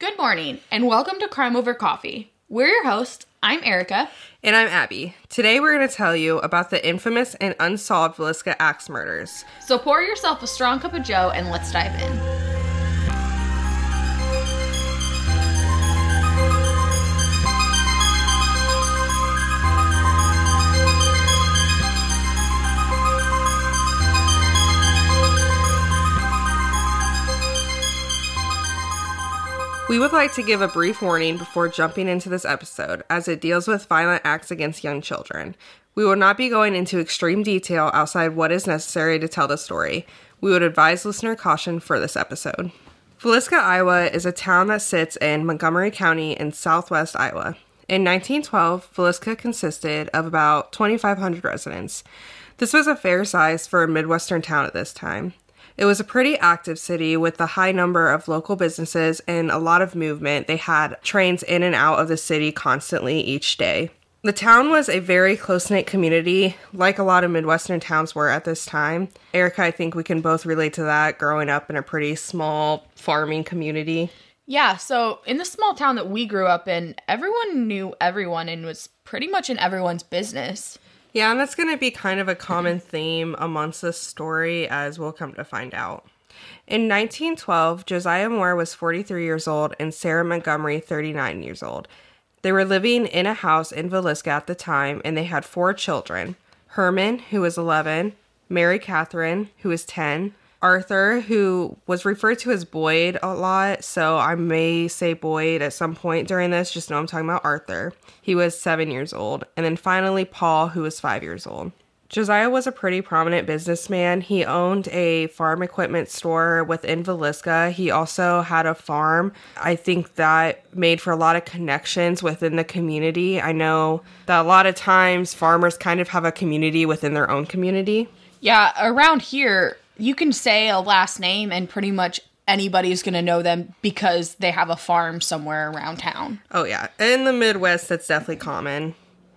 Good morning, and welcome to Crime Over Coffee. We're your hosts. I'm Erica. And I'm Abby. Today we're going to tell you about the infamous and unsolved Villisca Axe murders. So pour yourself a strong cup of joe and let's dive in. We would like to give a brief warning before jumping into this episode, as it deals with violent acts against young children. We will not be going into extreme detail outside what is necessary to tell the story. We would advise listener caution for this episode. Villisca, Iowa is a town that sits in Montgomery County in southwest Iowa. In 1912, Villisca consisted of about 2,500 residents. This was a fair size for a Midwestern town at this time. It was a pretty active city with a high number of local businesses and a lot of movement. They had trains in and out of the city constantly each day. The town was a very close knit community, like a lot of Midwestern towns were at this time. Erica, I think we can both relate to that growing up in a pretty small farming community. Yeah, so in the small town that we grew up in, everyone knew everyone and was pretty much in everyone's business. Yeah, and that's going to be kind of a common theme amongst this story, as we'll come to find out. In 1912, Josiah Moore was 43 years old and Sarah Montgomery 39 years old. They were living in a house in Villisca at the time, and they had four children Herman, who was 11, Mary Catherine, who was 10, Arthur, who was referred to as Boyd a lot, so I may say Boyd at some point during this, just know I'm talking about Arthur. He was seven years old. And then finally, Paul, who was five years old. Josiah was a pretty prominent businessman. He owned a farm equipment store within Villisca. He also had a farm. I think that made for a lot of connections within the community. I know that a lot of times farmers kind of have a community within their own community. Yeah, around here, you can say a last name and pretty much anybody's going to know them because they have a farm somewhere around town. Oh, yeah. In the Midwest, that's definitely common.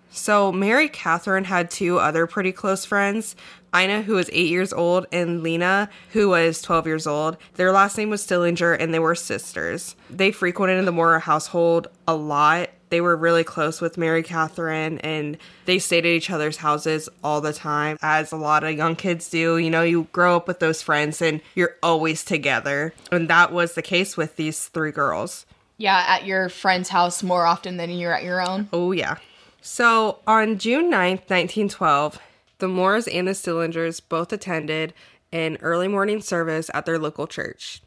So, Mary Catherine had two other pretty close friends Ina, who was eight years old, and Lena, who was 12 years old. Their last name was Stillinger, and they were sisters. They frequented the Moore household a lot they were really close with Mary Catherine and they stayed at each other's houses all the time, as a lot of young kids do. You know, you grow up with those friends and you're always together. And that was the case with these three girls. Yeah, at your friend's house more often than you're at your own. Oh, yeah. So on June 9th, 1912, the Moores and the Stillingers both attended an early morning service at their local church.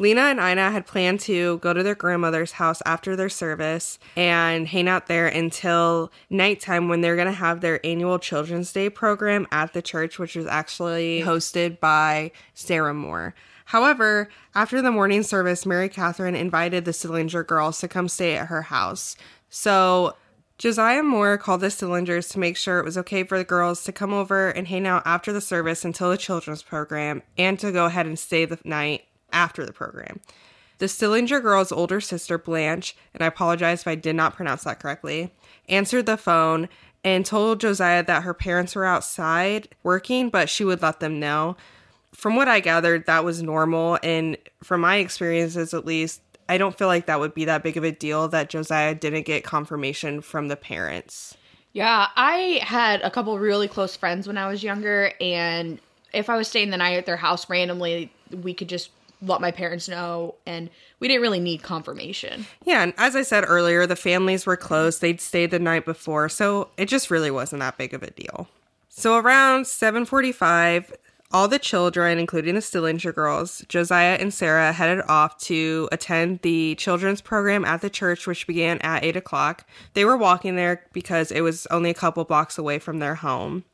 Lena and Ina had planned to go to their grandmother's house after their service and hang out there until nighttime when they're going to have their annual Children's Day program at the church, which was actually hosted by Sarah Moore. However, after the morning service, Mary Catherine invited the Stillinger girls to come stay at her house. So Josiah Moore called the Stillingers to make sure it was okay for the girls to come over and hang out after the service until the children's program and to go ahead and stay the night after the program. The Stillinger girl's older sister, Blanche, and I apologize if I did not pronounce that correctly, answered the phone and told Josiah that her parents were outside working, but she would let them know. From what I gathered, that was normal. And from my experiences, at least, I don't feel like that would be that big of a deal that Josiah didn't get confirmation from the parents. Yeah, I had a couple really close friends when I was younger, and if I was staying the night at their house randomly, we could just let my parents know and we didn't really need confirmation. Yeah, and as I said earlier, the families were close. They'd stayed the night before, so it just really wasn't that big of a deal. So around 7:45, all the children, including the Stillinger girls, Josiah and Sarah, headed off to attend the children's program at the church, which began at 8 o'clock. They were walking there because it was only a couple blocks away from their home.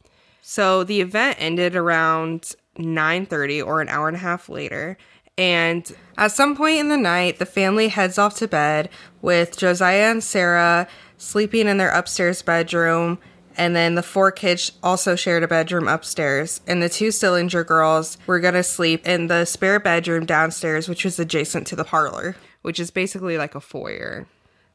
So the event ended around 9:30 or an hour and a half later and at some point in the night, the family heads off to bed with Josiah and Sarah sleeping in their upstairs bedroom. And then the four kids also shared a bedroom upstairs. And the two Stillinger girls were going to sleep in the spare bedroom downstairs, which was adjacent to the parlor, which is basically like a foyer.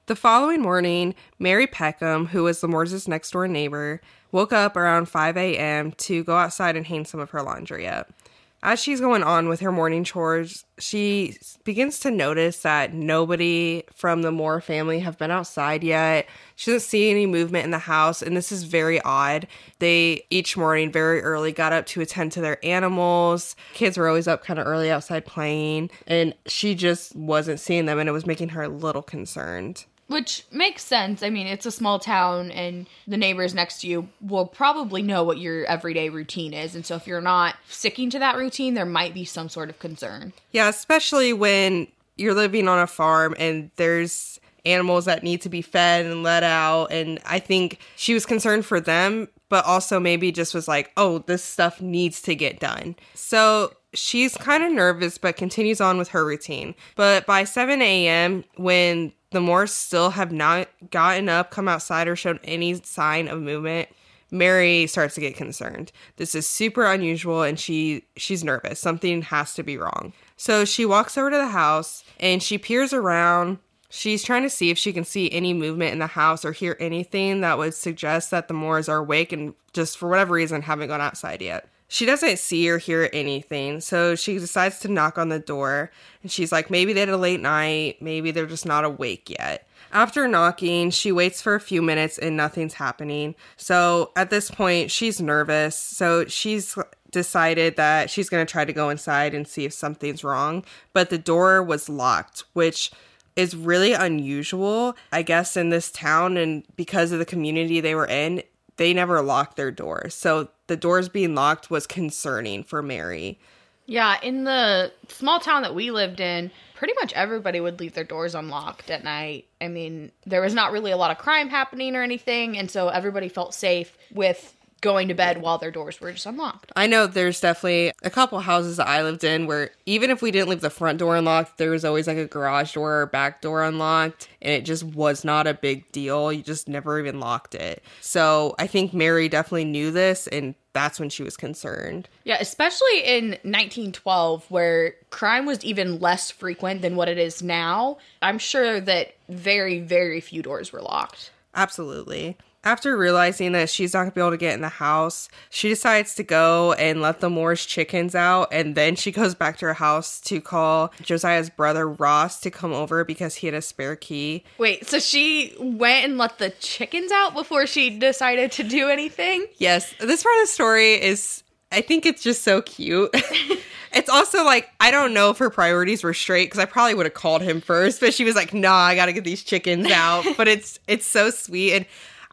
The following morning, Mary Peckham, who was the Moores' next door neighbor, woke up around 5 a.m. to go outside and hang some of her laundry up. As she's going on with her morning chores, she begins to notice that nobody from the Moore family have been outside yet. She doesn't see any movement in the house, and this is very odd. They each morning very early got up to attend to their animals. Kids were always up kind of early outside playing, and she just wasn't seeing them, and it was making her a little concerned. Which makes sense. I mean, it's a small town, and the neighbors next to you will probably know what your everyday routine is. And so, if you're not sticking to that routine, there might be some sort of concern. Yeah, especially when you're living on a farm and there's animals that need to be fed and let out. And I think she was concerned for them, but also maybe just was like, oh, this stuff needs to get done. So she's kind of nervous, but continues on with her routine. But by 7 a.m., when the Moores still have not gotten up, come outside, or shown any sign of movement. Mary starts to get concerned. This is super unusual and she she's nervous. Something has to be wrong. So she walks over to the house and she peers around. She's trying to see if she can see any movement in the house or hear anything that would suggest that the Moores are awake and just for whatever reason haven't gone outside yet. She doesn't see or hear anything, so she decides to knock on the door. And she's like, maybe they had a late night, maybe they're just not awake yet. After knocking, she waits for a few minutes and nothing's happening. So at this point, she's nervous. So she's decided that she's going to try to go inside and see if something's wrong. But the door was locked, which is really unusual, I guess, in this town. And because of the community they were in, they never locked their doors. So the doors being locked was concerning for Mary. Yeah, in the small town that we lived in, pretty much everybody would leave their doors unlocked at night. I mean, there was not really a lot of crime happening or anything, and so everybody felt safe with going to bed while their doors were just unlocked. I know there's definitely a couple houses that I lived in where even if we didn't leave the front door unlocked, there was always like a garage door or back door unlocked, and it just was not a big deal. You just never even locked it. So I think Mary definitely knew this and that's when she was concerned. Yeah, especially in 1912, where crime was even less frequent than what it is now. I'm sure that very, very few doors were locked. Absolutely. After realizing that she's not gonna be able to get in the house, she decides to go and let the Moore's chickens out, and then she goes back to her house to call Josiah's brother Ross to come over because he had a spare key. Wait, so she went and let the chickens out before she decided to do anything? Yes, this part of the story is, I think it's just so cute. it's also like I don't know if her priorities were straight because I probably would have called him first, but she was like, "Nah, I gotta get these chickens out." but it's it's so sweet and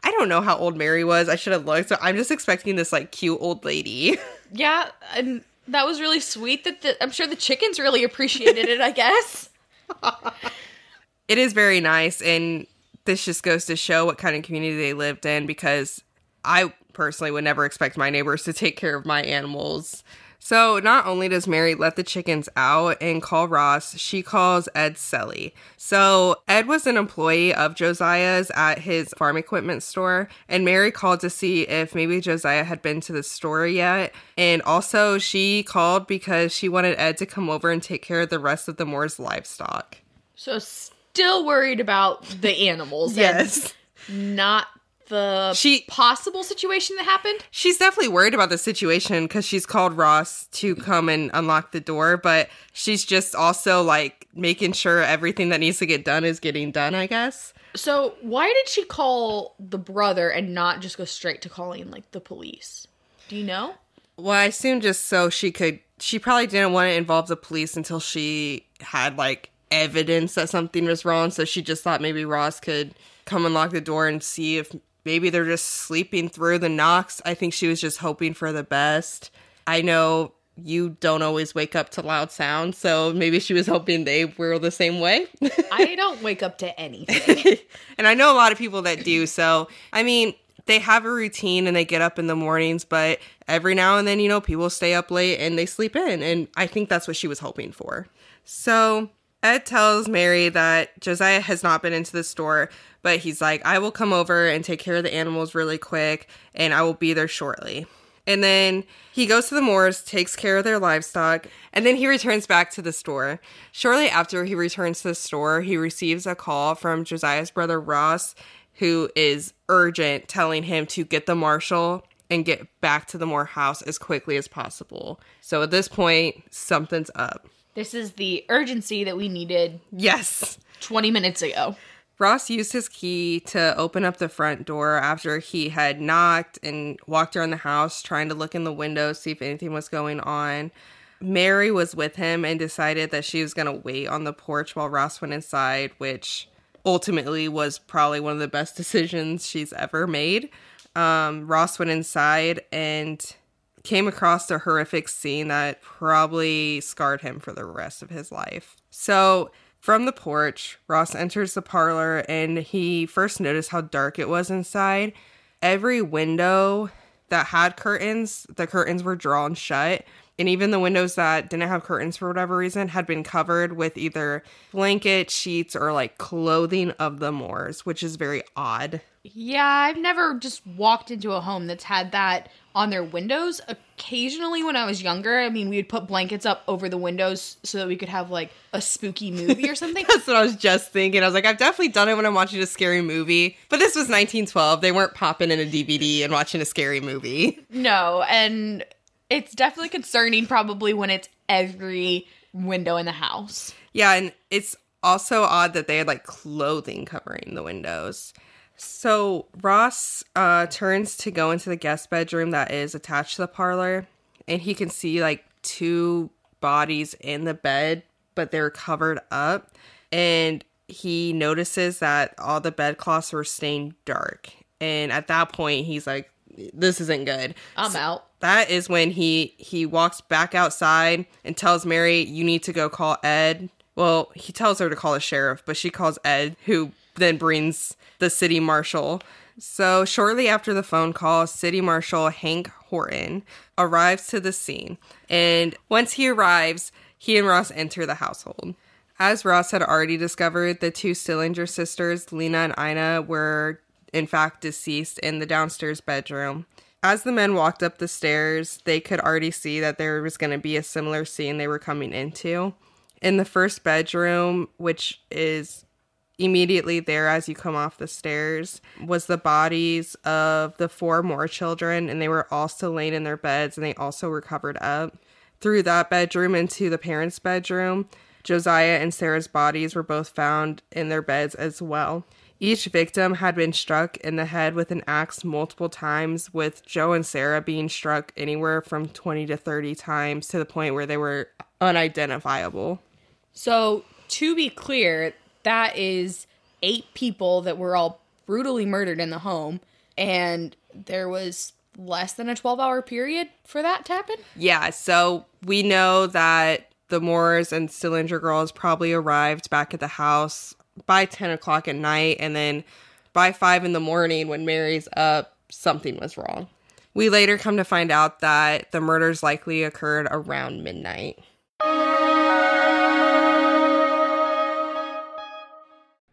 I don't know how old Mary was. I should have looked. So I'm just expecting this like cute old lady. Yeah, and that was really sweet. That the, I'm sure the chickens really appreciated it. I guess it is very nice, and this just goes to show what kind of community they lived in. Because I personally would never expect my neighbors to take care of my animals so not only does Mary let the chickens out and call Ross, she calls Ed Selley. So Ed was an employee of Josiah's at his farm equipment store, and Mary called to see if maybe Josiah had been to the store yet. And also she called because she wanted Ed to come over and take care of the rest of the Moore's livestock. So still worried about the animals. yes. Not the she possible situation that happened? She's definitely worried about the situation because she's called Ross to come and unlock the door, but she's just also like making sure everything that needs to get done is getting done, I guess. So, why did she call the brother and not just go straight to calling like the police? Do you know? Well, I assume just so she could she probably didn't want to involve the police until she had like evidence that something was wrong, so she just thought maybe Ross could come and lock the door and see if maybe they're just sleeping through the knocks. I think she was just hoping for the best. I know you don't always wake up to loud sounds, so maybe she was hoping they were the same way. I don't wake up to anything. and I know a lot of people that do. So, I mean, they have a routine and they get up in the mornings, but every now and then, you know, people stay up late and they sleep in. And I think that's what she was hoping for. So, Ed tells Mary that Josiah has not been into the store, but he's like, I will come over and take care of the animals really quick, and I will be there shortly. And then he goes to the Moores, takes care of their livestock, and then he returns back to the store. Shortly after he returns to the store, he receives a call from Josiah's brother Ross, who is urgent, telling him to get the marshal and get back to the Moore house as quickly as possible. So at this point, something's up. This is the urgency that we needed Yes. 20 minutes ago. Ross used his key to open up the front door after he had knocked and walked around the house trying to look in the windows, see if anything was going on. Mary was with him and decided that she was going to wait on the porch while Ross went inside, which ultimately was probably one of the best decisions she's ever made. Um, Ross went inside and came across a horrific scene that probably scarred him for the rest of his life. So, from the porch, Ross enters the parlor and he first noticed how dark it was inside. Every window that had curtains, the curtains were drawn shut. And even the windows that didn't have curtains for whatever reason had been covered with either blanket, sheets, or like clothing of the Moores, which is very odd. Yeah, I've never just walked into a home that's had that on their windows. Occasionally, when I was younger, I mean, we would put blankets up over the windows so that we could have like a spooky movie or something. That's what I was just thinking. I was like, I've definitely done it when I'm watching a scary movie. But this was 1912. They weren't popping in a DVD and watching a scary movie. no, and it's definitely concerning probably when it's every window in the house. Yeah, and it's also odd that they had like clothing covering the windows. So Ross uh, turns to go into the guest bedroom that is attached to the parlor, and he can see like two bodies in the bed, but they're covered up. And he notices that all the bedcloths were stained dark. And at that point, he's like, "This isn't good." I'm out. that is when he he walks back outside and tells Mary, "You need to go call Ed." Well, he tells her to call the sheriff, but she calls Ed, who then brings the city marshal. So shortly after the phone call, City Marshal Hank Horton arrives to the scene, and once he arrives, he and Ross enter the household. As Ross had already discovered, the two Stillinger sisters, Lena and Ina, were in fact deceased in the downstairs bedroom. As the men walked up the stairs, they could already see that there was going to be a similar scene they were coming into. In the first bedroom, which is immediately there as you come off the stairs, was the bodies of the four Moore children, and they were all still laying in their beds and they also were covered up. Through that bedroom into the parents' bedroom, Josiah and Sarah's bodies were both found in their beds as well. Each victim had been struck in the head with an axe multiple times, with Joe and Sarah being struck anywhere from 20 to 30 times to the point where they were unidentifiable. So, to be clear, that is eight people that were all brutally murdered in the home, and there was less than a 12 hour period for that to happen. Yeah, so we know that the Moores and Stillinger girls probably arrived back at the house by 10 o'clock at night, and then by 5 in the morning when Mary's up, something was wrong. We later come to find out that the murders likely occurred around midnight.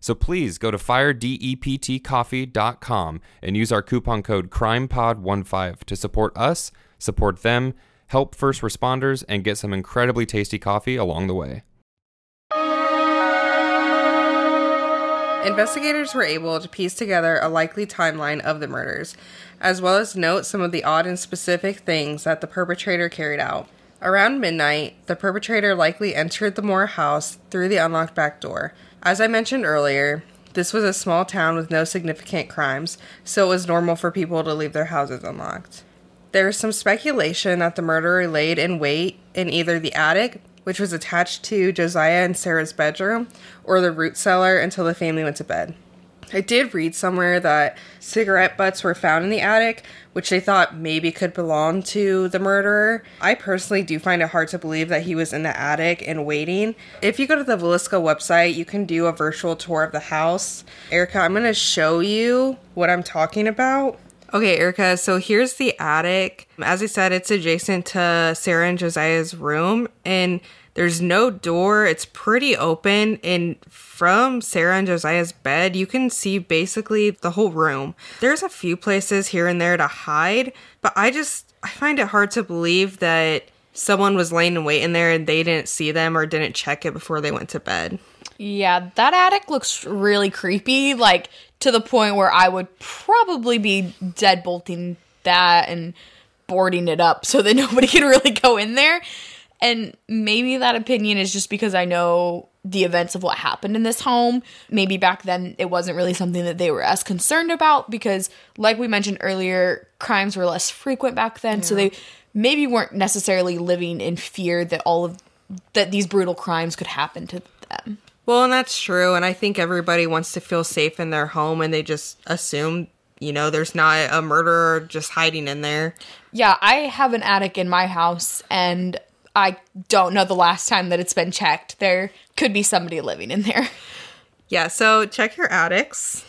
So please go to firedeptcoffee.com and use our coupon code CrimePod15 to support us, support them, help first responders, and get some incredibly tasty coffee along the way. Investigators were able to piece together a likely timeline of the murders, as well as note some of the odd and specific things that the perpetrator carried out. Around midnight, the perpetrator likely entered the Moore house through the unlocked back door. As I mentioned earlier, this was a small town with no significant crimes, so it was normal for people to leave their houses unlocked. There is some speculation that the murderer laid in wait in either the attic, which was attached to Josiah and Sarah's bedroom, or the root cellar until the family went to bed. I did read somewhere that cigarette butts were found in the attic, which they thought maybe could belong to the murderer. I personally do find it hard to believe that he was in the attic and waiting. If you go to the Villisca website, you can do a virtual tour of the house. Erica, I'm going to show you what I'm talking about. Okay, Erica, so here's the attic. As I said, it's adjacent to Sarah and Josiah's room, and there's no door. It's pretty open, and from Sarah and Josiah's bed, you can see basically the whole room. There's a few places here and there to hide, but I just I find it hard to believe that someone was laying in wait in there and they didn't see them or didn't check it before they went to bed. Yeah, that attic looks really creepy, like to the point where I would probably be deadbolting that and boarding it up so that nobody can really go in there. And maybe that opinion is just because I know the events of what happened in this home. Maybe back then it wasn't really something that they were as concerned about because, like we mentioned earlier, crimes were less frequent back then. Yeah. So they maybe weren't necessarily living in fear that all of that these brutal crimes could happen to them. Well, and that's true. And I think everybody wants to feel safe in their home and they just assume, you know, there's not a murderer just hiding in there. Yeah, I have an attic in my house and I don't know the last time that it's been checked. There could be somebody living in there. Yeah, so check your attics.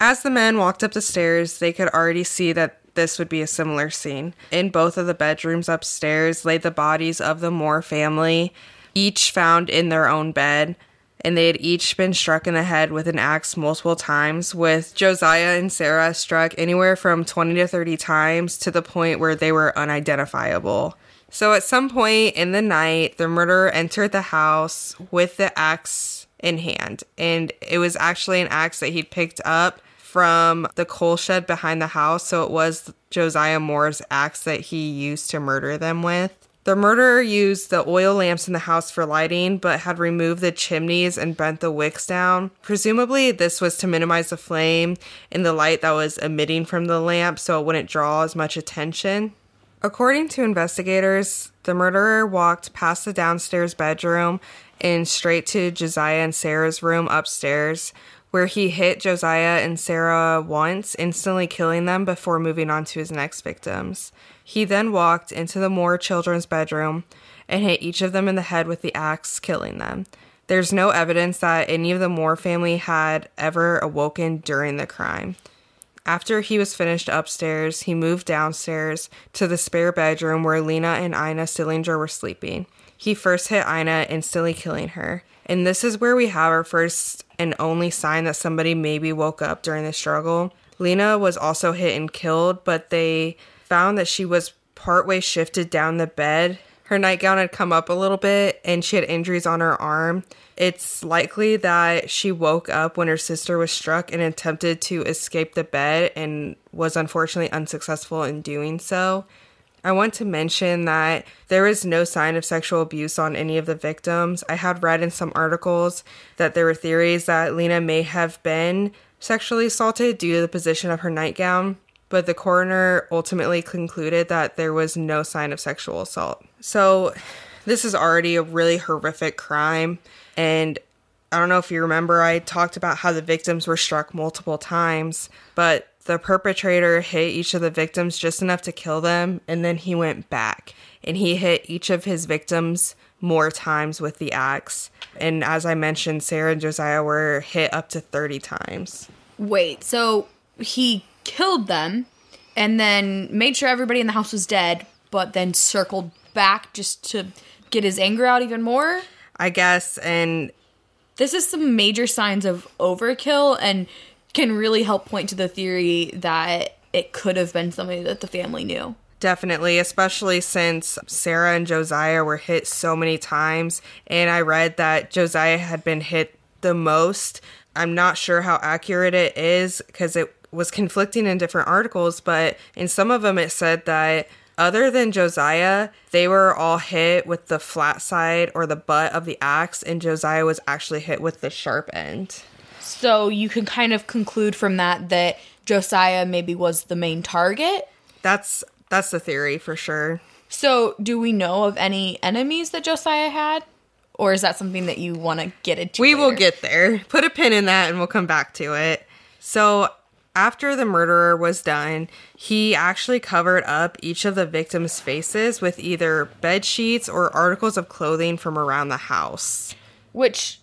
As the men walked up the stairs, they could already see that this would be a similar scene. In both of the bedrooms upstairs lay the bodies of the Moore family, each found in their own bed and they had each been struck in the head with an axe multiple times, with Josiah and Sarah struck anywhere from 20 to 30 times to the point where they were unidentifiable. So at some point in the night, the murderer entered the house with the axe in hand, and it was actually an axe that he'd picked up from the coal shed behind the house, so it was Josiah Moore's axe that he used to murder them with. The murderer used the oil lamps in the house for lighting, but had removed the chimneys and bent the wicks down. Presumably, this was to minimize the flame and the light that was emitting from the lamp so it wouldn't draw as much attention. According to investigators, the murderer walked past the downstairs bedroom and straight to Josiah and Sarah's room upstairs, where he hit Josiah and Sarah once, instantly killing them before moving on to his next victims. He then walked into the Moore children's bedroom and hit each of them in the head with the axe, killing them. There's no evidence that any of the Moore family had ever awoken during the crime. After he was finished upstairs, he moved downstairs to the spare bedroom where Lena and Ina Stillinger were sleeping. He first hit Ina, instantly killing her. And this is where we have our first and only sign that somebody maybe woke up during the struggle. Lena was also hit and killed, but they found that she was partway shifted down the bed. Her nightgown had come up a little bit and she had injuries on her arm. It's likely that she woke up when her sister was struck and attempted to escape the bed and was unfortunately unsuccessful in doing so. I want to mention that there is no sign of sexual abuse on any of the victims. I had read in some articles that there were theories that Lena may have been sexually assaulted due to the position of her nightgown but the coroner ultimately concluded that there was no sign of sexual assault. So, this is already a really horrific crime. And I don't know if you remember, I talked about how the victims were struck multiple times, but the perpetrator hit each of the victims just enough to kill them, and then he went back and he hit each of his victims more times with the axe. And as I mentioned, Sarah and Josiah were hit up to 30 times. Wait, so he killed them and then made sure everybody in the house was dead, but then circled back just to get his anger out even more. I guess. And this is some major signs of overkill and can really help point to the theory that it could have been somebody that the family knew. Definitely, especially since Sarah and Josiah were hit so many times. And I read that Josiah had been hit the most. I'm not sure how accurate it is because it was conflicting in different articles, but in some of them it said that other than Josiah, they were all hit with the flat side or the butt of the axe, and Josiah was actually hit with the sharp end. So you can kind of conclude from that that Josiah maybe was the main target. That's that's the theory for sure. So, do we know of any enemies that Josiah had? Or is that something that you want to get into? We later? will get there. Put a pin in that and we'll come back to it. So, after the murderer was done, he actually covered up each of the victims' faces with either bed sheets or articles of clothing from around the house. Which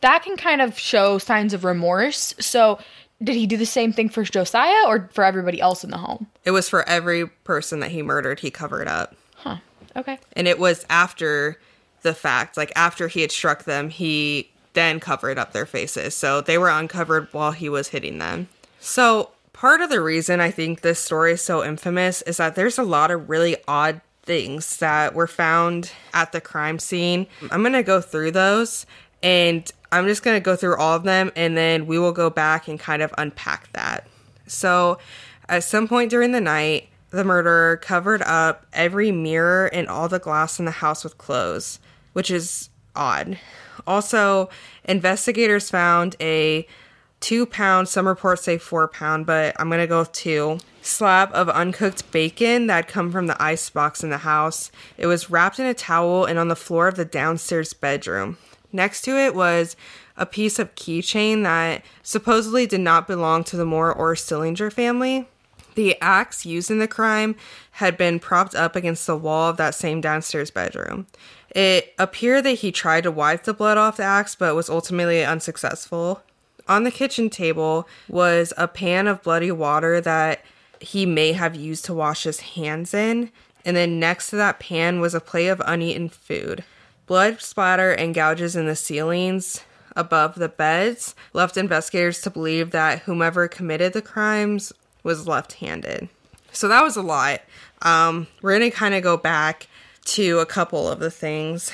that can kind of show signs of remorse. So, did he do the same thing for Josiah or for everybody else in the home? It was for every person that he murdered, he covered up. Huh. Okay. And it was after the fact, like after he had struck them, he then covered up their faces. So they were uncovered while he was hitting them. So part of the reason I think this story is so infamous is that there's a lot of really odd things that were found at the crime scene. I'm going to go through those and I'm just going to go through all of them and then we will go back and kind of unpack that. So, at some point during the night, the murderer covered up every mirror and all the glass in the house with clothes, which is odd. Also, investigators found a two pound, some reports say four pound, but I'm gonna go with two slab of uncooked bacon that come from the ice box in the house. It was wrapped in a towel and on the floor of the downstairs bedroom. Next to it was a piece of keychain that supposedly did not belong to the Moore or Stillinger family. The axe used in the crime had been propped up against the wall of that same downstairs bedroom. It appeared that he tried to wipe the blood off the axe, but was ultimately unsuccessful. On the kitchen table was a pan of bloody water that he may have used to wash his hands in. And then next to that pan was a plate of uneaten food. Blood splatter and gouges in the ceilings above the beds left investigators to believe that whomever committed the crimes was left handed. So that was a lot. Um, we're going to kind of go back to a couple of the things.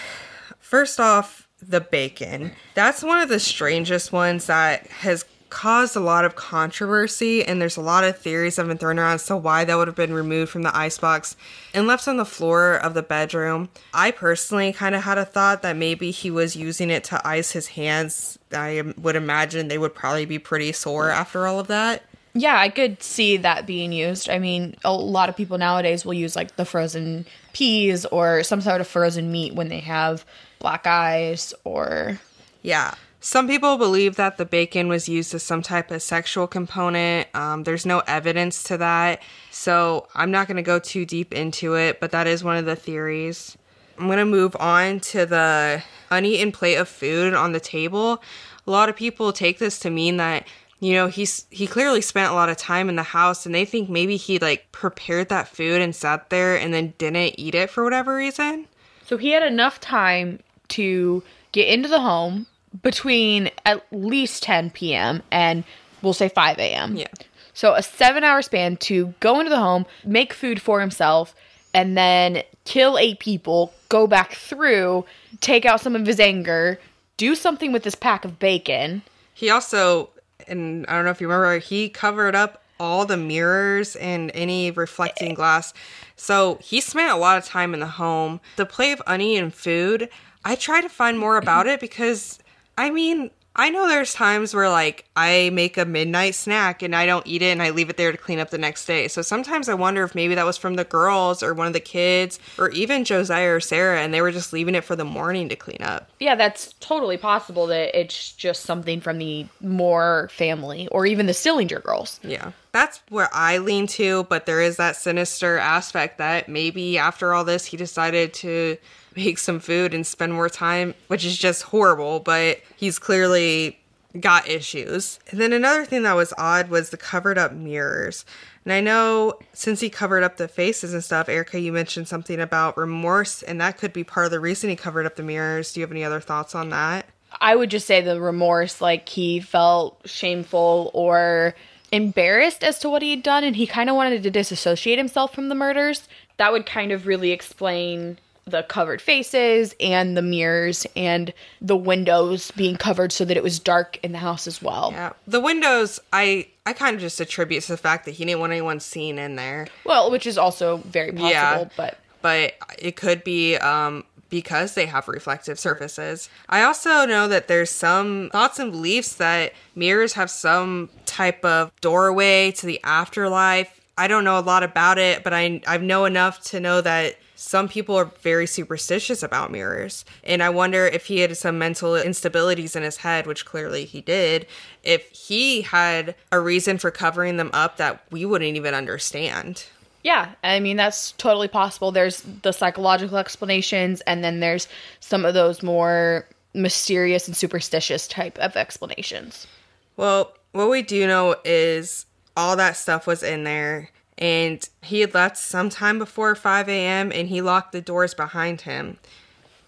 First off, the bacon. That's one of the strangest ones that has caused a lot of controversy, and there's a lot of theories that have been thrown around as to why that would have been removed from the icebox and left on the floor of the bedroom. I personally kind of had a thought that maybe he was using it to ice his hands. I would imagine they would probably be pretty sore after all of that. Yeah, I could see that being used. I mean, a lot of people nowadays will use like the frozen peas or some sort of frozen meat when they have black eyes or. Yeah. Some people believe that the bacon was used as some type of sexual component. Um, there's no evidence to that. So I'm not going to go too deep into it, but that is one of the theories. I'm going to move on to the uneaten plate of food on the table. A lot of people take this to mean that you know he's he clearly spent a lot of time in the house and they think maybe he like prepared that food and sat there and then didn't eat it for whatever reason so he had enough time to get into the home between at least 10 p.m. and we'll say 5 a.m. Yeah. So a seven hour span to go into the home, make food for himself, and then kill eight people, go back through, take out some of his anger, do something with this pack of bacon. He also, and I don't know if you remember, he covered up all the mirrors and any reflecting eh. glass. So he spent a lot of time in the home. The play of uneaten food, I try to find more about it because I mean, I know there's times where like I make a midnight snack and I don't eat it and I leave it there to clean up the next day. So sometimes I wonder if maybe that was from the girls or one of the kids or even Josiah or Sarah and they were just leaving it for the morning to clean up. Yeah, that's totally possible that it's just something from the Moore family or even the Stillinger girls. Yeah. That's where I lean to, but there is that sinister aspect that maybe after all this he decided to make some food and spend more time, which is just horrible, but he's clearly got issues. And then another thing that was odd was the covered up mirrors. And I know since he covered up the faces and stuff, Erica, you mentioned something about remorse, and that could be part of the reason he covered up the mirrors. Do you have any other thoughts on that? I would just say the remorse, like he felt shameful or embarrassed as to what he had done, and he kind of wanted to disassociate himself from the murders. That would kind of really explain the covered faces and the mirrors and the windows being covered so that it was dark in the house as well. Yeah. The windows I I kind of just attribute to the fact that he didn't want anyone seen in there. Well, which is also very possible, Yeah. but But it could be um because they have reflective surfaces. I also know that there's some thoughts and beliefs that mirrors have some type of doorway to the afterlife. I don't know a lot about it, but I I know enough to know that some people are very superstitious about mirrors. And I wonder if he had some mental instabilities in his head, which clearly he did, if he had a reason for covering them up that we wouldn't even understand. yeah, I mean that's totally possible. There's the psychological explanations and then there's some of those more mysterious and superstitious type of explanations. Well, what we do know is all that stuff was in there and he had left sometime before 5 a.m. and he locked the doors behind him.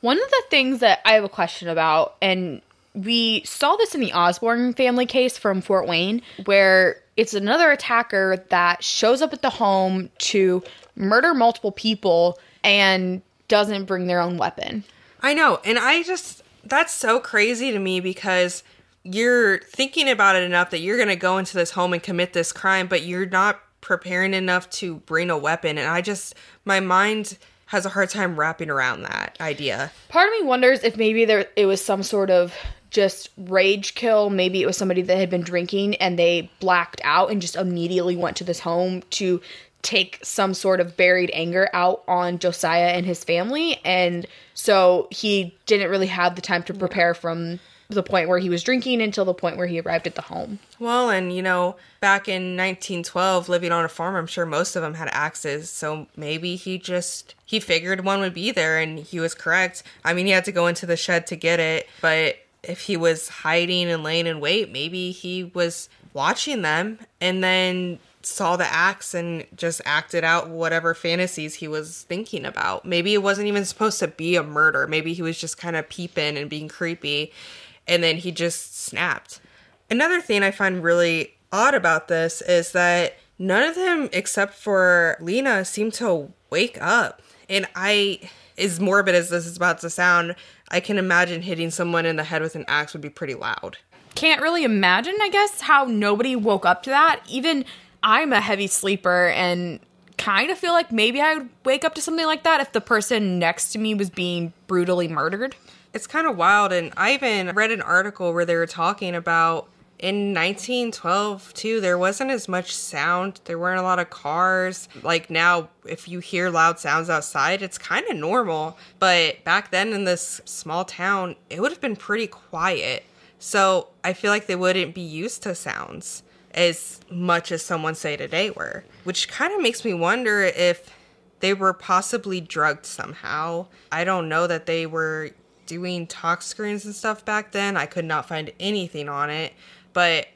One of the things that I have a question about, and we saw this in the Osborne family case from Fort Wayne, where it's another attacker that shows up at the home to murder multiple people and doesn't bring their own weapon. I know. And I just, that's so crazy to me because you're thinking about it enough that you're going to go into this home and commit this crime, but you're not preparing enough to bring a weapon. And I just, my mind has a hard time wrapping around that idea. Part of me wonders if maybe there it was some sort of just rage kill. Maybe it was somebody that had been drinking and they blacked out and just immediately went to this home to take some sort of buried anger out on Josiah and his family. And so he didn't really have the time to prepare from the point where he was drinking until the point where he arrived at the home. Well, and you know, back in 1912, living on a farm, I'm sure most of them had axes. So maybe he just he figured one would be there, and he was correct. I mean, he had to go into the shed to get it, but if he was hiding and laying in wait, maybe he was watching them and then saw the axe and just acted out whatever fantasies he was thinking about. Maybe it wasn't even supposed to be a murder. Maybe he was just kind of peeping and being creepy and then he just snapped. Another thing I find really odd about this is that none of them, except for Lena, seem to wake up. And I, as morbid as this is about to sound, I can imagine hitting someone in the head with an axe would be pretty loud. Can't really imagine, I guess, how nobody woke up to that. Even I'm a heavy sleeper and kind of feel like maybe I would wake up to something like that if the person next to me was being brutally murdered it's kind of wild. And I even read an article where they were talking about in 1912 too there wasn't as much sound there weren't a lot of cars like now if you hear loud sounds outside it's kind of normal but back then in this small town it would have been pretty quiet so i feel like they wouldn't be used to sounds as much as someone say today were which kind of makes me wonder if they were possibly drugged somehow i don't know that they were doing tox screens and stuff back then. I could not find anything on it, but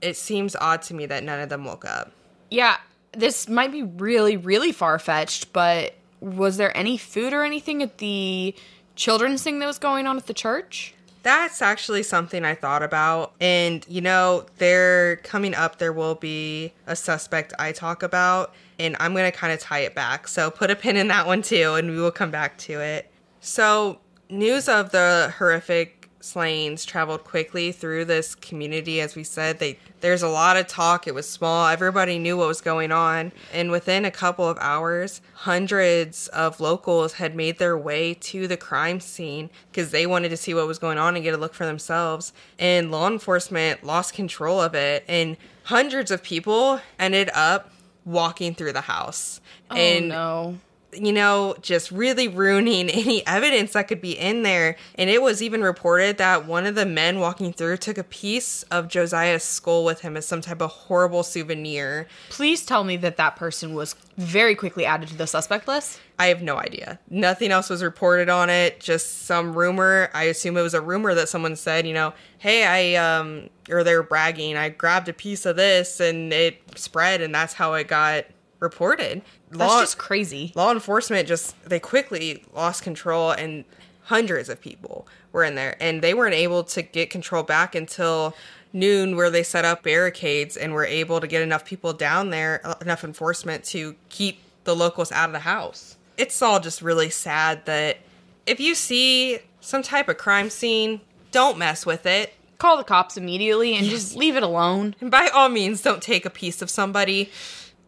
it seems odd to me that none of them woke up. Yeah, this might be really, really far fetched, but was there any food or anything at the children's thing that was going on at the church? That's actually something I thought about. And, you know, they're coming up, there will be a suspect I talk about, and I'm going to kind of tie it back. So put a pin in that one too, and we will come back to it. So, news of the horrific slayings traveled quickly through this community as we said they there's a lot of talk. It was small. Everybody knew what was going on. And within a couple of hours hundreds of locals had made their way to the crime scene because they wanted to see what was going on and get a look for themselves. And law enforcement lost control of it and hundreds of people ended up walking through the house. Oh, and no you know, just really ruining any evidence that could be in there. And it was even reported that one of the men walking through took a piece of Josiah's skull with him as some type of horrible souvenir. Please tell me that that person was very quickly added to the suspect list. I have no idea. Nothing else was reported on it, just some rumor. I assume it was a rumor that someone said, you know, hey, I, um, or they were bragging, I grabbed a piece of this and it spread, and that's how it got reported. That's law, just crazy. Law enforcement just they quickly lost control and hundreds of people were in there and they weren't able to get control back until noon where they set up barricades and were able to get enough people down there uh, enough enforcement to keep the locals out of the house. It's all just really sad that if you see some type of crime scene, don't mess with it. Call the cops immediately and yes. just leave it alone. And by all means, don't take a piece of somebody.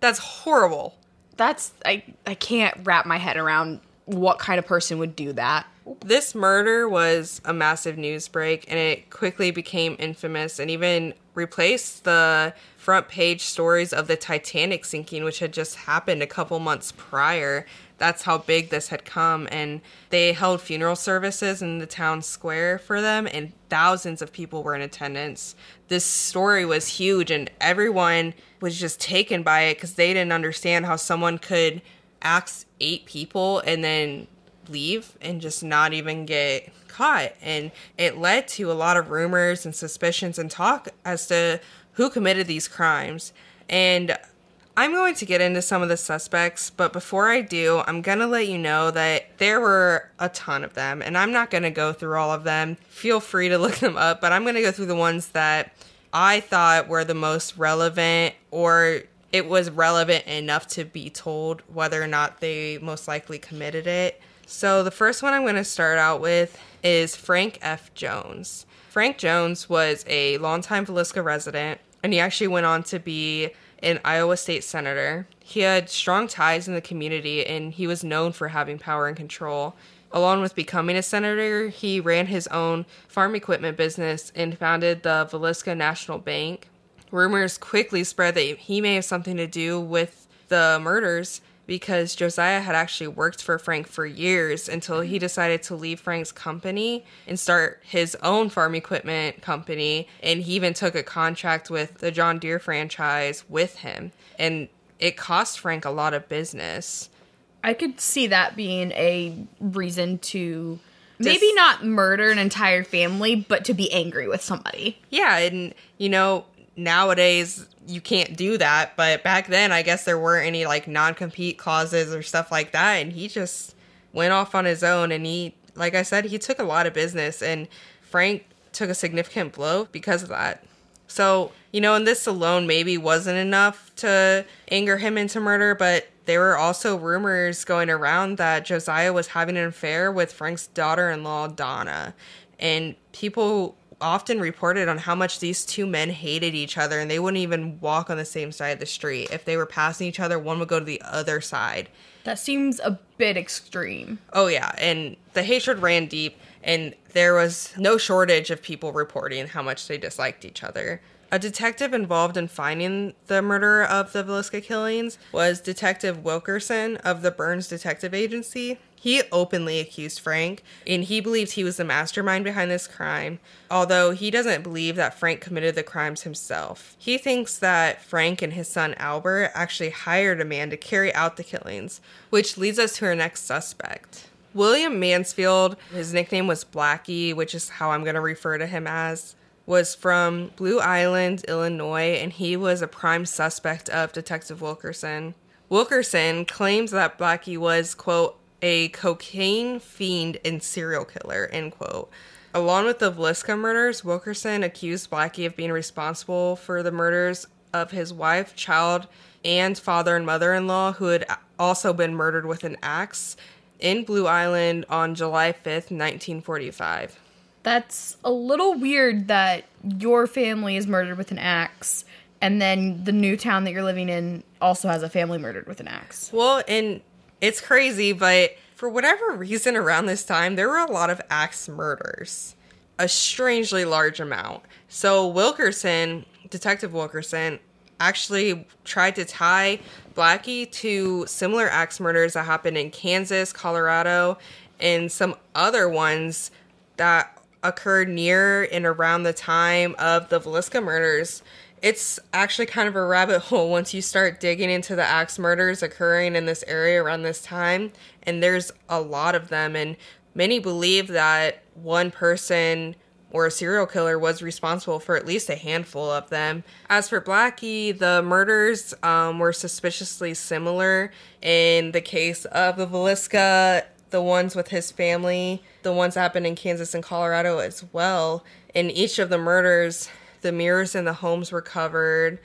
That's horrible. That's I I can't wrap my head around what kind of person would do that. This murder was a massive news break and it quickly became infamous and even replaced the front page stories of the Titanic sinking, which had just happened a couple months prior. That's how big this had come. And they held funeral services in the town square for them, and thousands of people were in attendance. This story was huge, and everyone was just taken by it because they didn't understand how someone could axe eight people and then leave and just not even get caught. And it led to a lot of rumors and suspicions and talk as to who committed these crimes. And I'm going to get into some of the suspects, but before I do, I'm going to let you know that there were a ton of them, and I'm not going to go through all of them. Feel free to look them up, but I'm going to go through the ones that I thought were the most relevant or it was relevant enough to be told whether or not they most likely committed it. So the first one I'm going to start out with is Frank F. Jones. Frank Jones was a longtime Villisca resident, and he actually went on to be an Iowa state senator. He had strong ties in the community and he was known for having power and control. Along with becoming a senator, he ran his own farm equipment business and founded the Villisca National Bank. Rumors quickly spread that he may have something to do with the murders because Josiah had actually worked for Frank for years until he decided to leave Frank's company and start his own farm equipment company. And he even took a contract with the John Deere franchise with him. And it cost Frank a lot of business. I could see that being a reason to maybe not murder an entire family, but to be angry with somebody. Yeah. And, you know, nowadays you can't do that. But back then, I guess there weren't any like non compete clauses or stuff like that. And he just went off on his own. And he, like I said, he took a lot of business. And Frank took a significant blow because of that. So, you know, and this alone maybe wasn't enough to anger him into murder, but there were also rumors going around that Josiah was having an affair with Frank's daughter in law, Donna. And people often reported on how much these two men hated each other and they wouldn't even walk on the same side of the street. If they were passing each other, one would go to the other side. That seems a bit extreme. Oh, yeah. And the hatred ran deep, and there was no shortage of people reporting how much they disliked each other. A detective involved in finding the murderer of the Villisca killings was Detective Wilkerson of the Burns Detective Agency. He openly accused Frank, and he believes he was the mastermind behind this crime, although he doesn't believe that Frank committed the crimes himself. He thinks that Frank and his son Albert actually hired a man to carry out the killings, which leads us to our next suspect. William Mansfield, his nickname was Blackie, which is how I'm going to refer to him as, was from Blue Island, Illinois, and he was a prime suspect of Detective Wilkerson. Wilkerson claims that Blackie was, quote, a cocaine fiend and serial killer, end quote. Along with the Villisca murders, Wilkerson accused Blackie of being responsible for the murders of his wife, child, and father and mother in law, who had also been murdered with an axe in Blue Island on July 5th, 1945. That's a little weird that your family is murdered with an axe, and then the new town that you're living in also has a family murdered with an axe. Well, and it's crazy, but for whatever reason around this time, there were a lot of axe murders, a strangely large amount. So Wilkerson, Detective Wilkerson, actually tried to tie Blackie to similar axe murders that happened in Kansas, Colorado, and some other ones that occurred near and around the time of the Villisca murders it's actually kind of a rabbit hole once you start digging into the axe murders occurring in this area around this time. And there's a lot of them. And many believe that one person or a serial killer was responsible for at least a handful of them. As for Blackie, the murders um, were suspiciously similar in the case of the Villisca, the ones with his family, the ones that happened in Kansas and Colorado as well. In each of the murders, the mirrors in the homes were covered.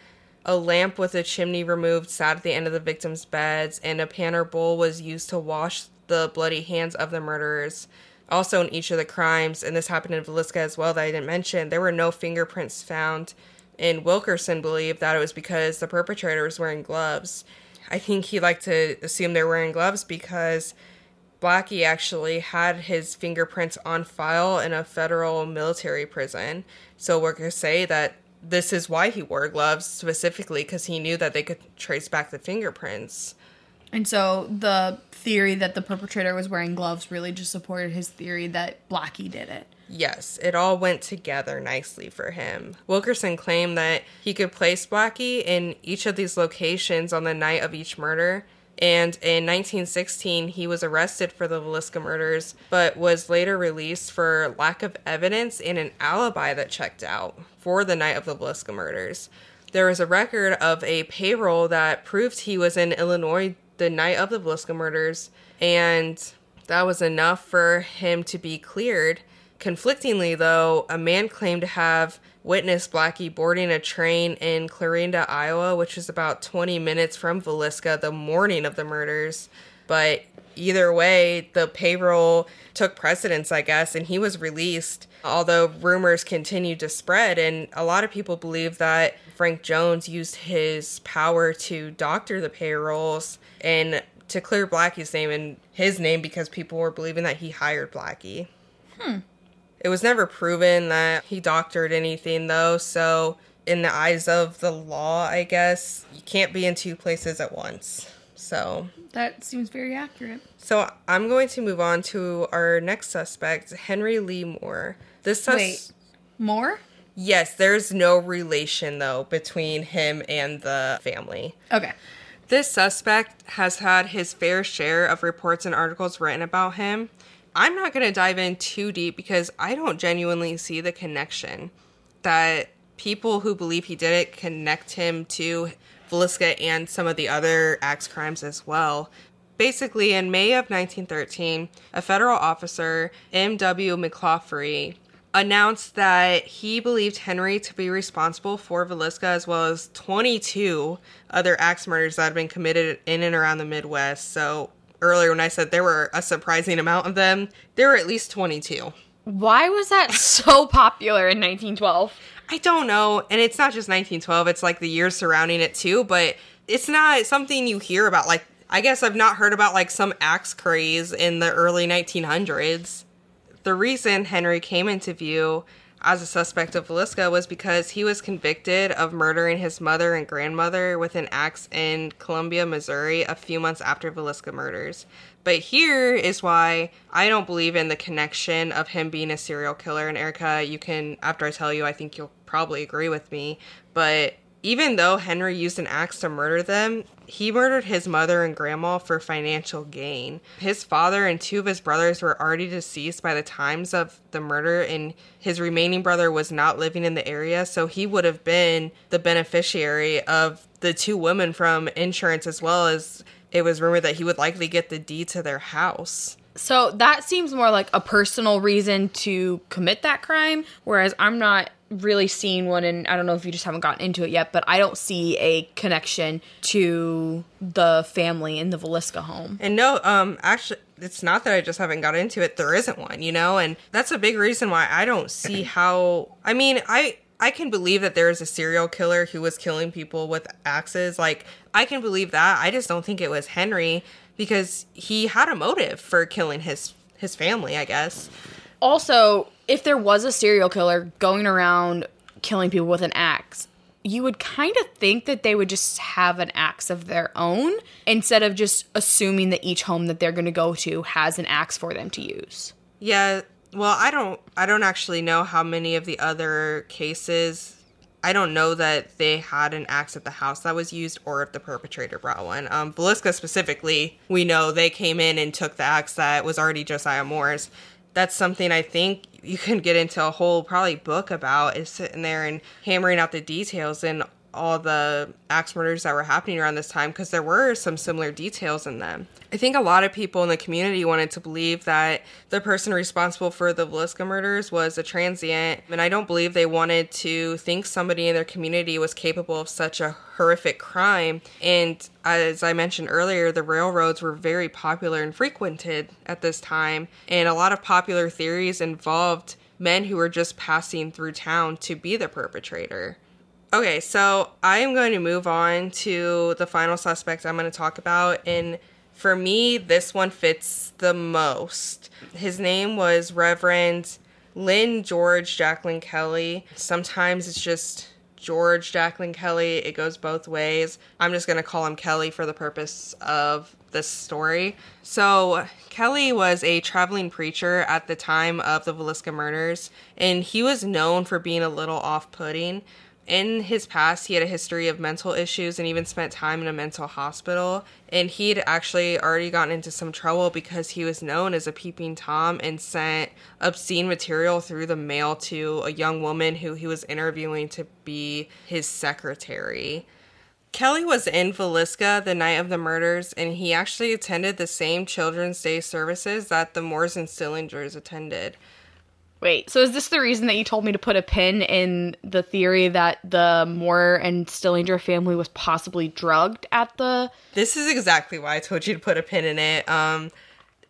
A lamp with a chimney removed sat at the end of the victims' beds, and a pan or bowl was used to wash the bloody hands of the murderers. Also, in each of the crimes, and this happened in Villisca as well, that I didn't mention, there were no fingerprints found. And Wilkerson believed that it was because the perpetrator was wearing gloves. I think he liked to assume they're wearing gloves because Blackie actually had his fingerprints on file in a federal military prison. So we're going to say that this is why he wore gloves specifically because he knew that they could trace back the fingerprints. And so the theory that the perpetrator was wearing gloves really just supported his theory that Blackie did it. Yes, it all went together nicely for him. Wilkerson claimed that he could place Blackie in each of these locations on the night of each murder And in 1916, he was arrested for the Villisca murders, but was later released for lack of evidence and an alibi that checked out for the night of the Villisca murders. There was a record of a payroll that proved he was in Illinois the night of the Villisca murders, and that was enough for him to be cleared. Conflictingly, though, a man claimed to have witnessed Blackie boarding a train in Clarinda, Iowa, which was about 20 minutes from Villisca the morning of the murders. But either way, the payroll took precedence, I guess, and he was released. Although rumors continued to spread, and a lot of people believe that Frank Jones used his power to doctor the payrolls and to clear Blackie's name and his name because people were believing that he hired Blackie. Hmm. It was never proven that he doctored anything, though, so in the eyes of the law, I guess, you can't be in two places at once. So. That seems very accurate. So I'm going to move on to our next suspect, Henry Lee Moore. This sus- Wait, more? Yes, there's no relation though between him and the family. Okay. This suspect has had his fair share of reports and articles written about him. I'm not going to dive in too deep because I don't genuinely see the connection that people who believe he did it connect him to Villisca and some of the other axe crimes as well. Basically, in May of 1913, a federal officer, M.W. McClaughry, announced that he believed Henry to be responsible for Villisca as well as 22 other axe murders that had been committed in and around the Midwest. So earlier when I said there were a surprising amount of them, there were at least 22. Why was that so popular in 1912? I don't know. And it's not just 1912, it's like the years surrounding it too, but it's not something you hear about. Like, I guess I've not heard about like some axe craze in the early 1900s. The reason Henry came into view as a suspect of Villisca was because he was convicted of murdering his mother and grandmother with an axe in Columbia, Missouri, a few months after Villisca murders. But here is why I don't believe in the connection of him being a serial killer. And Erica, you can, after I tell you, I think you'll probably agree with me. But even though Henry used an axe to murder them, he murdered his mother and grandma for financial gain. His father and two of his brothers were already deceased by the times of the murder, and his remaining brother was not living in the area, so he would have been the beneficiary of the two women from insurance, as well as it was rumored that he would likely get the deed to their house. So that seems more like a personal reason to commit that crime, whereas I'm not really seen one and I don't know if you just haven't gotten into it yet, but I don't see a connection to the family in the Villisca home. And no, um actually it's not that I just haven't got into it. There isn't one, you know, and that's a big reason why I don't see how I mean, I I can believe that there is a serial killer who was killing people with axes. Like I can believe that. I just don't think it was Henry because he had a motive for killing his his family, I guess. Also, if there was a serial killer going around killing people with an axe, you would kind of think that they would just have an axe of their own instead of just assuming that each home that they're going to go to has an axe for them to use. Yeah, well, I don't I don't actually know how many of the other cases I don't know that they had an axe at the house that was used or if the perpetrator brought one. Um, specifically, we know they came in and took the axe that was already Josiah Moore's. That's something I think you can get into a whole probably book about is sitting there and hammering out the details and all the axe murders that were happening around this time because there were some similar details in them. I think a lot of people in the community wanted to believe that the person responsible for the Villisca murders was a transient, and I don't believe they wanted to think somebody in their community was capable of such a horrific crime. And as I mentioned earlier, the railroads were very popular and frequented at this time, and a lot of popular theories involved men who were just passing through town to be the perpetrator. Okay, so I am going to move on to the final suspect I'm going to talk about. And for me, this one fits the most. His name was Reverend Lynn George Jacklin Kelly. Sometimes it's just George Jacklin Kelly, it goes both ways. I'm just going to call him Kelly for the purpose of this story. So, Kelly was a traveling preacher at the time of the Villisca murders, and he was known for being a little off putting in his past, he had a history of mental issues and even spent time in a mental hospital. And he'd actually already gotten into some trouble because he was known as a peeping Tom and sent obscene material through the mail to a young woman who he was interviewing to be his secretary. Kelly was in Villisca the night of the murders, and he actually attended the same Children's Day services that the Moores and Stillingers attended. Wait, so is this the reason that you told me to put a pin in the theory that the Moore and Stillinger family was possibly drugged at the This is exactly why I told you to put a pin in it. Um,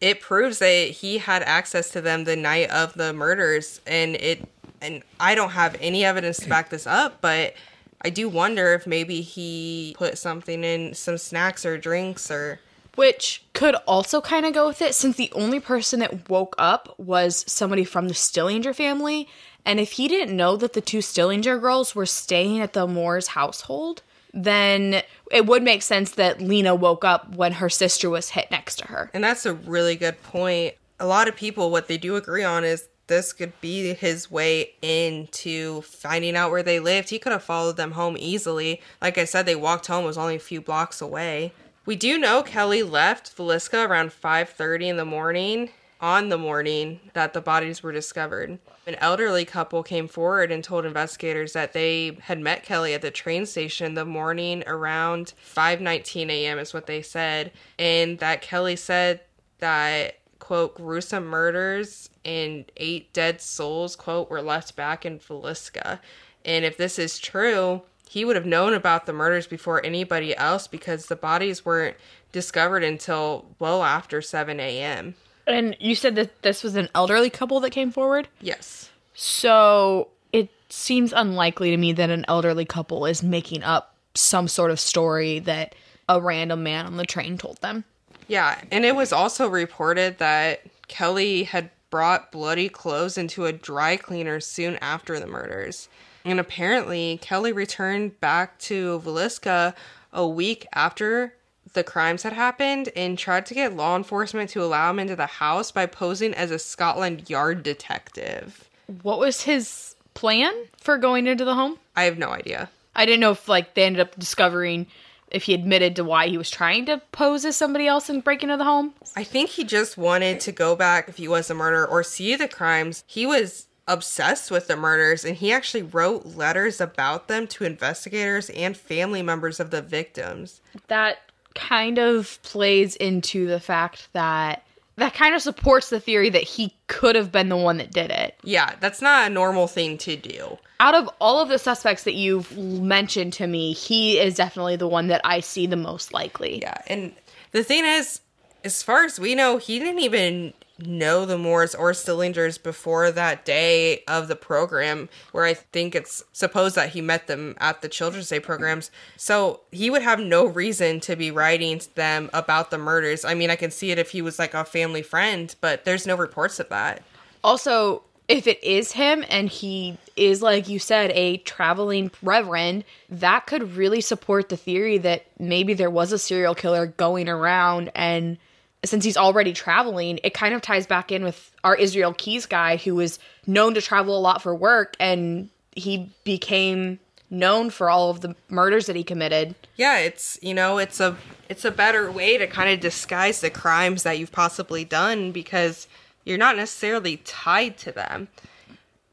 it proves that he had access to them the night of the murders, and it. And I don't have any evidence to back this up, but I do wonder if maybe he put something in some snacks or drinks or. Which could also kind of go with it since the only person that woke up was somebody from the Stillinger family and if he didn't know that the two Stillinger girls were staying at the Moore's household then it would make sense that Lena woke up when her sister was hit next to her. And that's a really good point. A lot of people, what they do agree on is this could be his way into finding out where they lived. He could have followed them home easily. Like I said, they walked home, it was only a few blocks away. We do know Kelly left Villisca around 5:30 in the morning on the morning that the bodies were discovered. An elderly couple came forward and told investigators that they had met Kelly at the train station the morning around 5:19 a.m. is what they said, and that Kelly said that quote gruesome murders and eight dead souls quote were left back in Villisca. And if this is true, he would have known about the murders before anybody else because the bodies weren't discovered until well after 7 a.m. And you said that this was an elderly couple that came forward? Yes. So it seems unlikely to me that an elderly couple is making up some sort of story that a random man on the train told them. Yeah, and it was also reported that Kelly had brought bloody clothes into a dry cleaner soon after the murders. And apparently, Kelly returned back to Villisca a week after the crimes had happened and tried to get law enforcement to allow him into the house by posing as a Scotland Yard detective. What was his plan for going into the home? I have no idea. I didn't know if like they ended up discovering if he admitted to why he was trying to pose as somebody else and break into the home. I think he just wanted to go back if he was a murderer or see the crimes. He was obsessed with the murders and he actually wrote letters about them to investigators and family members of the victims. That kind of plays into the fact that that kind of supports the theory that he could have been the one that did it. Yeah, that's not a normal thing to do. Out of all of the suspects that you've mentioned to me, he is definitely the one that I see the most likely. Yeah, and the thing is, as far as we know, he didn't even know the Moores or Stillingers before that day of the program, where I think it's supposed that he met them at the Children's Day programs. So he would have no reason to be writing to them about the murders. I mean, I can see it if he was like a family friend, but there's no reports of that. Also, if it is him and he is, like you said, a traveling reverend, that could really support the theory that maybe there was a serial killer going around. And since he's already traveling, it kind of ties back in with our Israel Keyes guy who was known to travel a lot for work and he became known for all of the murders that he committed. Yeah, it's you know, it's a it's a better way to kind of disguise the crimes that you've possibly done because you're not necessarily tied to them.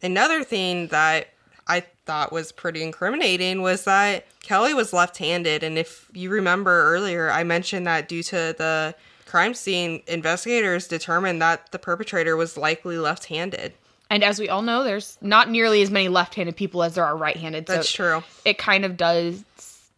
Another thing that I thought was pretty incriminating was that Kelly was left-handed and if you remember earlier I mentioned that due to the crime scene investigators determined that the perpetrator was likely left-handed. And as we all know, there's not nearly as many left-handed people as there are right-handed. So That's true. It kind of does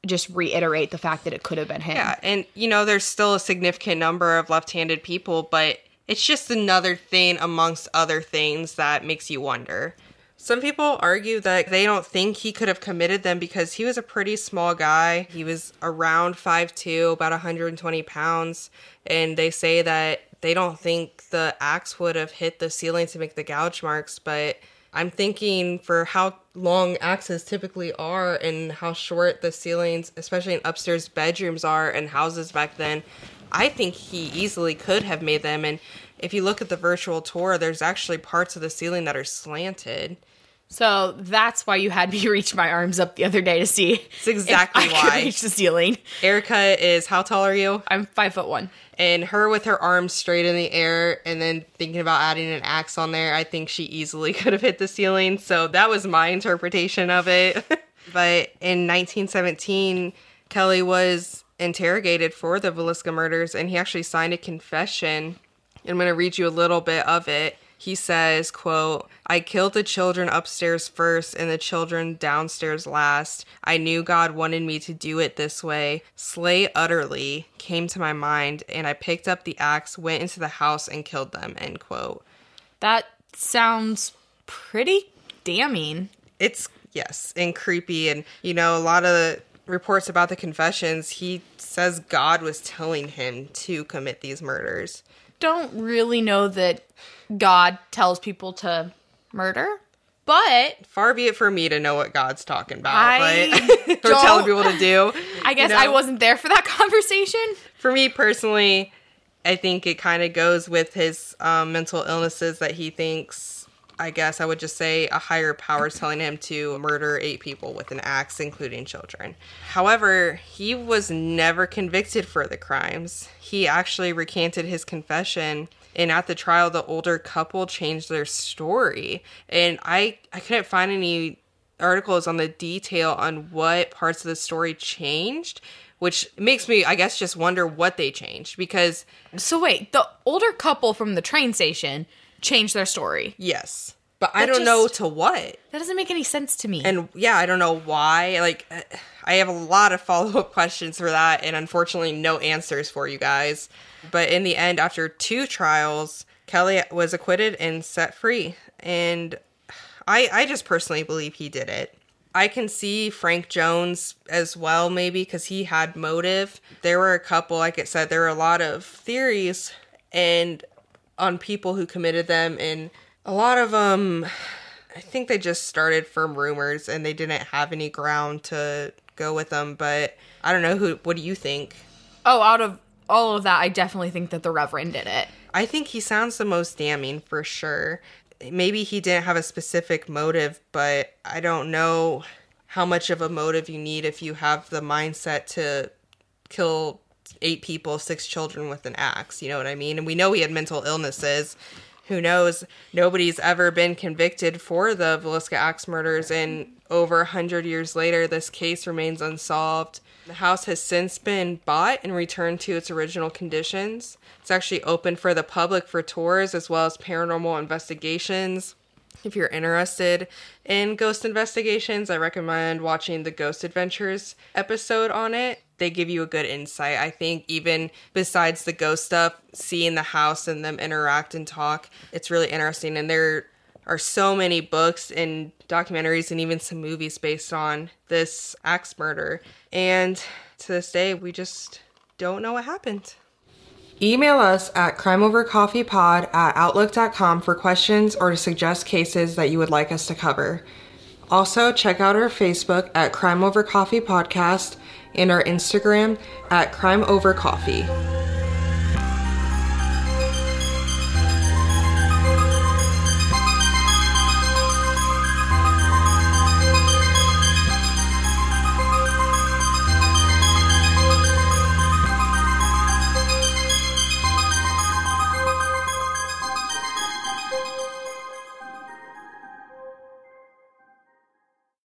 just reiterate the fact that it could have been him. Yeah, and you know, there's still a significant number of left-handed people, but it's just another thing amongst other things that makes you wonder. Some people argue that they don't think he could have committed them because he was a pretty small guy. He was around 5'2, about 120 pounds, and they say that they don't think the axe would have hit the ceiling to make the gouge marks, but I'm thinking for how long axes typically are and how short the ceilings, especially in upstairs bedrooms are and houses back then, I think he easily could have made them. And if you look at the virtual tour, there's actually parts of the ceiling that are slanted. So that's why you had me reach my arms up the other day to see. It's exactly if I could reach the ceiling. Erica is how tall are you? I'm five foot one. And her with her arms straight in the air and then thinking about adding an axe on there, I think she easily could have hit the ceiling. So that was my interpretation of it. but in 1917, Kelly was interrogated for the Villisca murders and he actually signed a confession. I'm going to read you a little bit of it. He says, quote, I killed the children upstairs first and the children downstairs last. I knew God wanted me to do it this way. Slay utterly came to my mind, and I picked up the axe, went into the house, and killed them, end quote. That sounds pretty damning. It's, yes, and creepy. And, you know, a lot of the reports about the confessions, he says God was telling him to commit these murders. Don't really know that God tells people to murder, but Far be it for me to know what God's talking about, I but, or telling people to do. I guess you I wasn't there for that conversation. for me personally, I think it kind of goes with his um, mental illnesses that he thinks. I guess I would just say a higher power is telling him to murder eight people with an axe, including children. However, he was never convicted for the crimes. He actually recanted his confession, and at the trial, the older couple changed their story. And I, I couldn't find any articles on the detail on what parts of the story changed, which makes me, I guess, just wonder what they changed because, So wait, the older couple from the train station changed their story. yes, but I don't know to what. That doesn't make any sense to me. And yeah, I don't know why. Like, uh, I have a lot of follow up questions for that, and unfortunately, no answers for you guys. But in the end, after two trials, Kelly was acquitted and set free. And I, I just personally believe he did it. I can see Frank Jones as well, maybe because he had motive. There were a couple, like it said, there were a lot of theories and on people who committed them, and a lot of them, I think they just started from rumors and they didn't have any ground to go with them. But I don't know who. What do you think? oh, out of all of that, I definitely think that the Reverend did it. I think he sounds the most damning for sure. Maybe he didn't have a specific motive, but I don't know how much of a motive you need if you have the mindset to kill eight people, six children with an axe. You know what I mean? And we know he had mental illnesses. Who knows? Nobody's ever been convicted for the Villisca axe murders, and over a hundred years later, this case remains unsolved. The house has since been bought and returned to its original conditions. It's actually open for the public for tours as well as paranormal investigations. If you're interested in ghost investigations, I recommend watching the Ghost Adventures episode on it. They give you a good insight. I think even besides the ghost stuff, seeing the house and them interact and talk, it's really interesting. And there are so many books and documentaries and even some movies based on this axe murder. And to this day, we just don't know what happened. Email us at crimeovercoffeepod at outlook.com for questions or to suggest cases that you would like us to cover. Also, check out our Facebook at Crime Over Coffee Podcast and our Instagram at Crime Over Coffee.